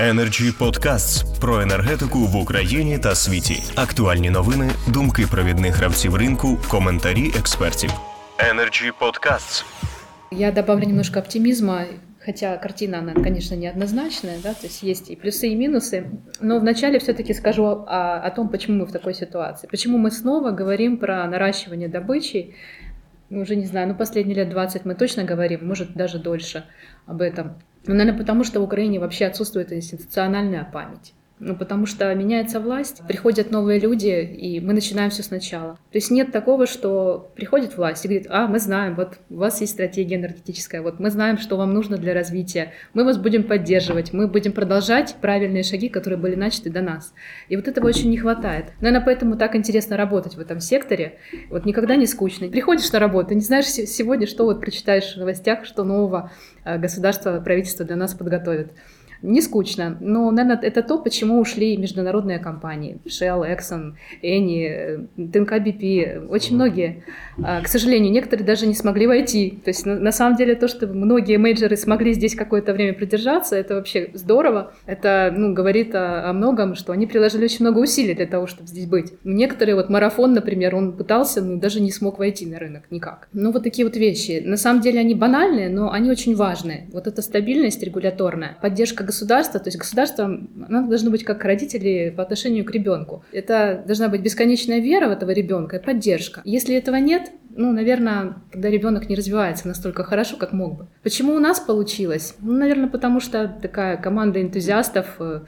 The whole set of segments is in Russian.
Energy Podcasts про енергетику в Україні та світі. Актуальні новини, думки провідних гравців ринку, коментарі експертів. Energy Podcasts. Я добавлю немножко оптимизма, хотя картина, она, конечно, неоднозначная, да, то есть есть и плюсы, и минусы, но вначале все-таки скажу о, о том, почему мы в такой ситуации, почему мы снова говорим про наращивание добычи, ну, уже не знаю, ну, последние лет 20 мы точно говорим, может, даже дольше об этом. ну, наверное, потому что в Украине вообще отсутствует институциональная память. Ну, потому что меняется власть, приходят новые люди, и мы начинаем все сначала. То есть нет такого, что приходит власть и говорит, а, мы знаем, вот у вас есть стратегия энергетическая, вот мы знаем, что вам нужно для развития, мы вас будем поддерживать, мы будем продолжать правильные шаги, которые были начаты до нас. И вот этого очень не хватает. Наверное, поэтому так интересно работать в этом секторе. Вот никогда не скучно. Приходишь на работу, не знаешь сегодня, что вот прочитаешь в новостях, что нового э, государство, правительство для нас подготовит. Не скучно, но, наверное, это то, почему ушли международные компании. Shell, Exxon, Eni, ТНК BP, очень многие. А, к сожалению, некоторые даже не смогли войти. То есть, на самом деле, то, что многие мейджоры смогли здесь какое-то время продержаться, это вообще здорово. Это ну, говорит о, о многом, что они приложили очень много усилий для того, чтобы здесь быть. Некоторые, вот марафон, например, он пытался, но даже не смог войти на рынок никак. Ну, вот такие вот вещи. На самом деле они банальные, но они очень важные. Вот эта стабильность регуляторная, поддержка государства, то есть государство, оно должно быть как родители по отношению к ребенку. Это должна быть бесконечная вера в этого ребенка и поддержка. Если этого нет, ну, наверное, тогда ребенок не развивается настолько хорошо, как мог бы. Почему у нас получилось? Ну, наверное, потому что такая команда энтузиастов, э,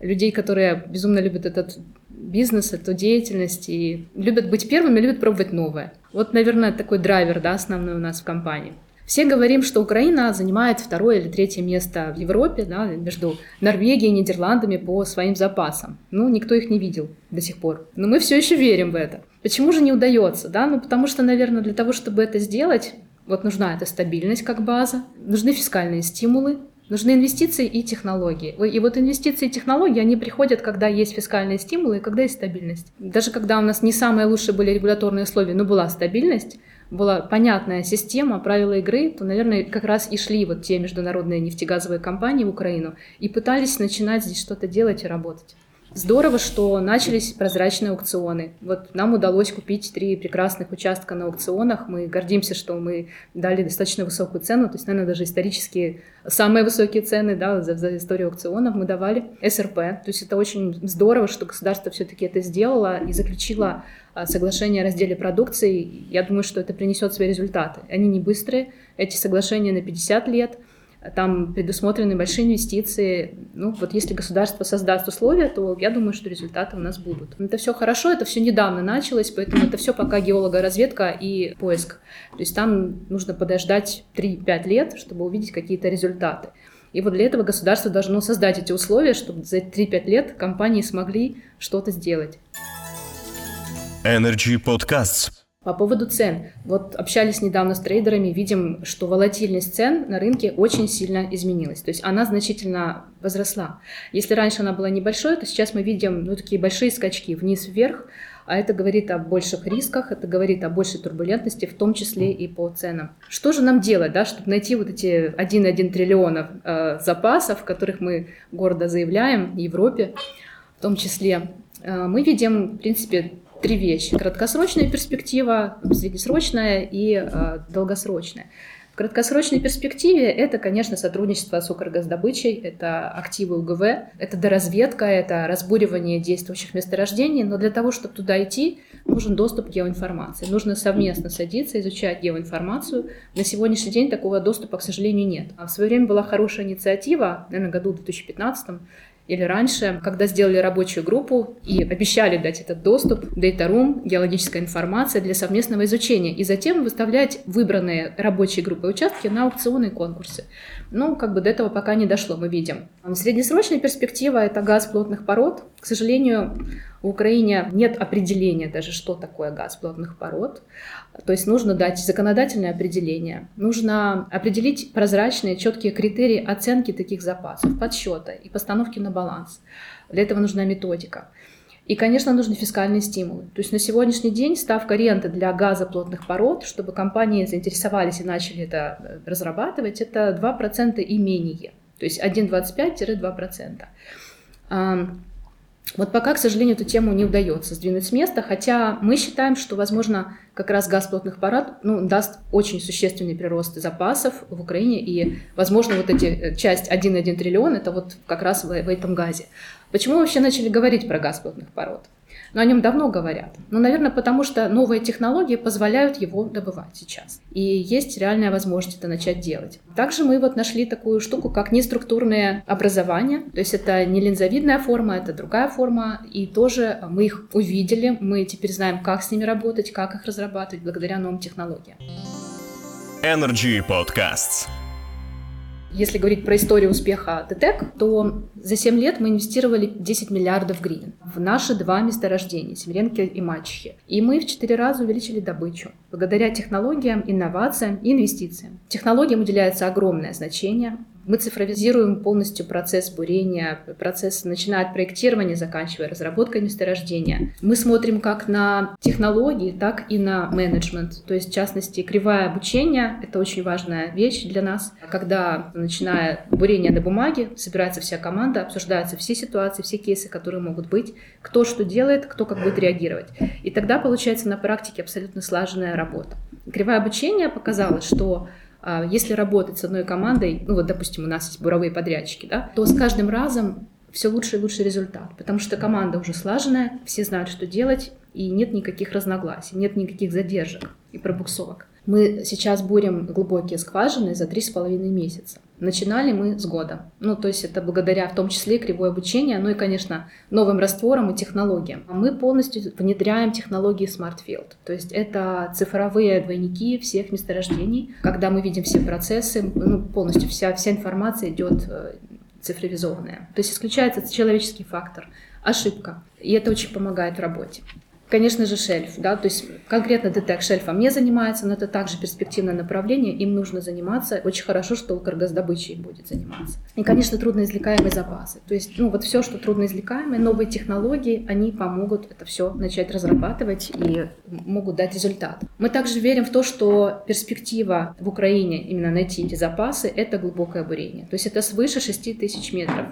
людей, которые безумно любят этот бизнес, эту деятельность и любят быть первыми, любят пробовать новое. Вот, наверное, такой драйвер, да, основной у нас в компании. Все говорим, что Украина занимает второе или третье место в Европе, да, между Норвегией и Нидерландами по своим запасам. Ну, никто их не видел до сих пор. Но мы все еще верим в это. Почему же не удается? Да? Ну, потому что, наверное, для того, чтобы это сделать, вот нужна эта стабильность как база, нужны фискальные стимулы, Нужны инвестиции и технологии. И вот инвестиции и технологии, они приходят, когда есть фискальные стимулы и когда есть стабильность. Даже когда у нас не самые лучшие были регуляторные условия, но была стабильность, была понятная система, правила игры, то, наверное, как раз и шли вот те международные нефтегазовые компании в Украину и пытались начинать здесь что-то делать и работать. Здорово, что начались прозрачные аукционы. Вот нам удалось купить три прекрасных участка на аукционах. Мы гордимся, что мы дали достаточно высокую цену, то есть, наверное, даже исторически самые высокие цены да, за, за историю аукционов мы давали. СРП. То есть это очень здорово, что государство все-таки это сделало и заключило а, соглашение о разделе продукции. Я думаю, что это принесет свои результаты. Они не быстрые. Эти соглашения на 50 лет – там предусмотрены большие инвестиции. Ну, вот если государство создаст условия, то я думаю, что результаты у нас будут. Это все хорошо, это все недавно началось, поэтому это все пока геологоразведка и поиск. То есть там нужно подождать 3-5 лет, чтобы увидеть какие-то результаты. И вот для этого государство должно создать эти условия, чтобы за 3-5 лет компании смогли что-то сделать. Energy Podcasts. По поводу цен. Вот общались недавно с трейдерами, видим, что волатильность цен на рынке очень сильно изменилась. То есть она значительно возросла. Если раньше она была небольшой, то сейчас мы видим ну, такие большие скачки вниз-вверх. А это говорит о больших рисках, это говорит о большей турбулентности, в том числе и по ценам. Что же нам делать, да, чтобы найти вот эти 1,1 триллионов э, запасов, которых мы гордо заявляем Европе в том числе? Э, мы видим, в принципе, три вещи. Краткосрочная перспектива, среднесрочная и э, долгосрочная. В краткосрочной перспективе это, конечно, сотрудничество с Укргаздобычей, это активы УГВ, это доразведка, это разбуривание действующих месторождений, но для того, чтобы туда идти, нужен доступ к геоинформации. Нужно совместно садиться, изучать геоинформацию. На сегодняшний день такого доступа, к сожалению, нет. А в свое время была хорошая инициатива, наверное, году в 2015 или раньше, когда сделали рабочую группу и обещали дать этот доступ, Data Room, геологическая информация для совместного изучения, и затем выставлять выбранные рабочие группы участки на аукционные конкурсы. Ну, как бы до этого пока не дошло, мы видим. Среднесрочная перспектива – это газ плотных пород. К сожалению, в Украине нет определения даже, что такое газ плотных пород. То есть нужно дать законодательное определение. Нужно определить прозрачные, четкие критерии оценки таких запасов, подсчета и постановки на баланс. Для этого нужна методика. И, конечно, нужны фискальные стимулы. То есть на сегодняшний день ставка ренты для газа плотных пород, чтобы компании заинтересовались и начали это э, разрабатывать, это 2% и менее. То есть 1,25-2%. Вот пока, к сожалению, эту тему не удается сдвинуть с места, хотя мы считаем, что, возможно, как раз газ плотных парад ну, даст очень существенный прирост запасов в Украине, и, возможно, вот эти э, часть 1,1 триллион, это вот как раз в, в этом газе. Почему вообще начали говорить про газ плотных пород? Но о нем давно говорят. Ну, наверное, потому что новые технологии позволяют его добывать сейчас. И есть реальная возможность это начать делать. Также мы вот нашли такую штуку, как неструктурное образование. То есть это не линзовидная форма, это другая форма. И тоже мы их увидели, мы теперь знаем, как с ними работать, как их разрабатывать благодаря новым технологиям. Energy Podcasts. Если говорить про историю успеха ДТЭК, то за 7 лет мы инвестировали 10 миллиардов гривен в наши два месторождения, Семеренки и Мачехи. И мы в 4 раза увеличили добычу благодаря технологиям, инновациям и инвестициям. Технологиям уделяется огромное значение. Мы цифровизируем полностью процесс бурения, процесс начиная от проектирования, заканчивая разработкой месторождения. Мы смотрим как на технологии, так и на менеджмент. То есть, в частности, кривая обучения — это очень важная вещь для нас. Когда, начиная бурение на бумаге, собирается вся команда, обсуждаются все ситуации, все кейсы, которые могут быть, кто что делает, кто как будет реагировать. И тогда получается на практике абсолютно слаженная работа. Кривая обучения показала, что если работать с одной командой, ну вот, допустим, у нас есть буровые подрядчики, да, то с каждым разом все лучше и лучше результат, потому что команда уже слаженная, все знают, что делать, и нет никаких разногласий, нет никаких задержек и пробуксовок. Мы сейчас бурим глубокие скважины за три с половиной месяца. Начинали мы с года. Ну, то есть это благодаря в том числе кривое обучение, ну и, конечно, новым растворам и технологиям. Мы полностью внедряем технологии Smart Field. То есть это цифровые двойники всех месторождений. Когда мы видим все процессы, ну, полностью вся, вся информация идет э, цифровизованная. То есть исключается человеческий фактор, ошибка. И это очень помогает в работе. Конечно же, шельф, да, то есть конкретно ДТЭК шельфом не занимается, но это также перспективное направление, им нужно заниматься. Очень хорошо, что Укргаздобыча им будет заниматься. И, конечно, трудноизвлекаемые запасы. То есть, ну, вот все, что трудноизвлекаемые, новые технологии, они помогут это все начать разрабатывать и могут дать результат. Мы также верим в то, что перспектива в Украине именно найти эти запасы – это глубокое бурение. То есть это свыше 6 тысяч метров.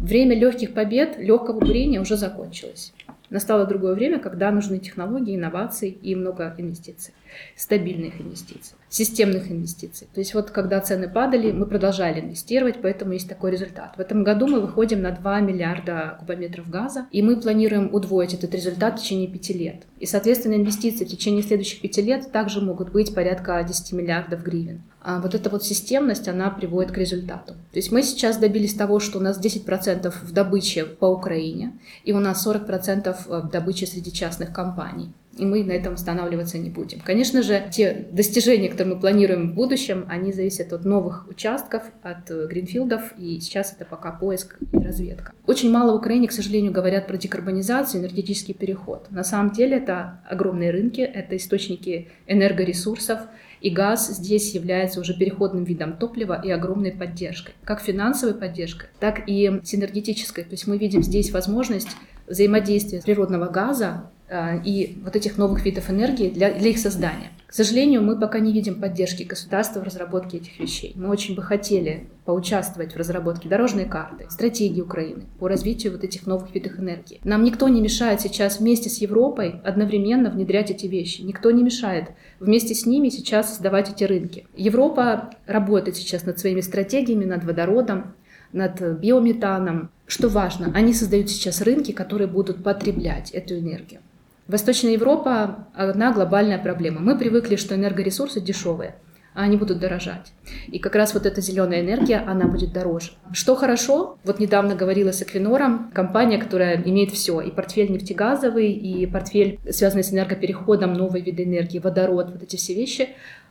Время легких побед, легкого бурения уже закончилось. Настало другое время, когда нужны технологии, инновации и много инвестиций, стабильных инвестиций, системных инвестиций. То есть вот когда цены падали, мы продолжали инвестировать, поэтому есть такой результат. В этом году мы выходим на 2 миллиарда кубометров газа, и мы планируем удвоить этот результат в течение 5 лет. И, соответственно, инвестиции в течение следующих 5 лет также могут быть порядка 10 миллиардов гривен. А вот эта вот системность, она приводит к результату. То есть мы сейчас добились того, что у нас 10% в добыче по Украине, и у нас 40% в добыче среди частных компаний и мы на этом останавливаться не будем. Конечно же, те достижения, которые мы планируем в будущем, они зависят от новых участков, от э, гринфилдов, и сейчас это пока поиск и разведка. Очень мало в Украине, к сожалению, говорят про декарбонизацию, энергетический переход. На самом деле это огромные рынки, это источники энергоресурсов, и газ здесь является уже переходным видом топлива и огромной поддержкой. Как финансовой поддержкой, так и синергетической. То есть мы видим здесь возможность взаимодействия природного газа а, и вот этих новых видов энергии для, для их создания. К сожалению, мы пока не видим поддержки государства в разработке этих вещей. Мы очень бы хотели поучаствовать в разработке дорожной карты, стратегии Украины по развитию вот этих новых видов энергии. Нам никто не мешает сейчас вместе с Европой одновременно внедрять эти вещи. Никто не мешает вместе с ними сейчас создавать эти рынки. Европа работает сейчас над своими стратегиями, над водородом, над биометаном. Что важно, они создают сейчас рынки, которые будут потреблять эту энергию. Восточная Европа – одна глобальная проблема. Мы привыкли, что энергоресурсы дешевые, а они будут дорожать. И как раз вот эта зеленая энергия, она будет дороже. Что хорошо, вот недавно говорила с Эквинором, компания, которая имеет все, и портфель нефтегазовый, и портфель, связанный с энергопереходом, новые виды энергии, водород, вот эти все вещи,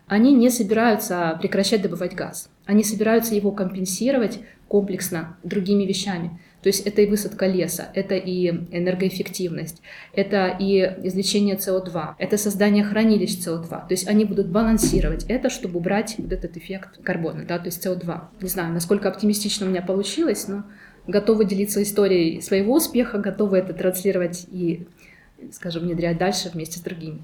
они не собираются прекращать добывать газ. Они собираются его компенсировать комплексно другими вещами. То есть это и высадка леса, это и энергоэффективность, это и извлечение СО2, это создание хранилищ СО2. То есть они будут балансировать это, чтобы убрать вот этот эффект карбона, да, то есть СО2. Не знаю, насколько оптимистично у меня получилось, но готовы делиться историей своего успеха, готовы это транслировать и, скажем, внедрять дальше вместе с другими.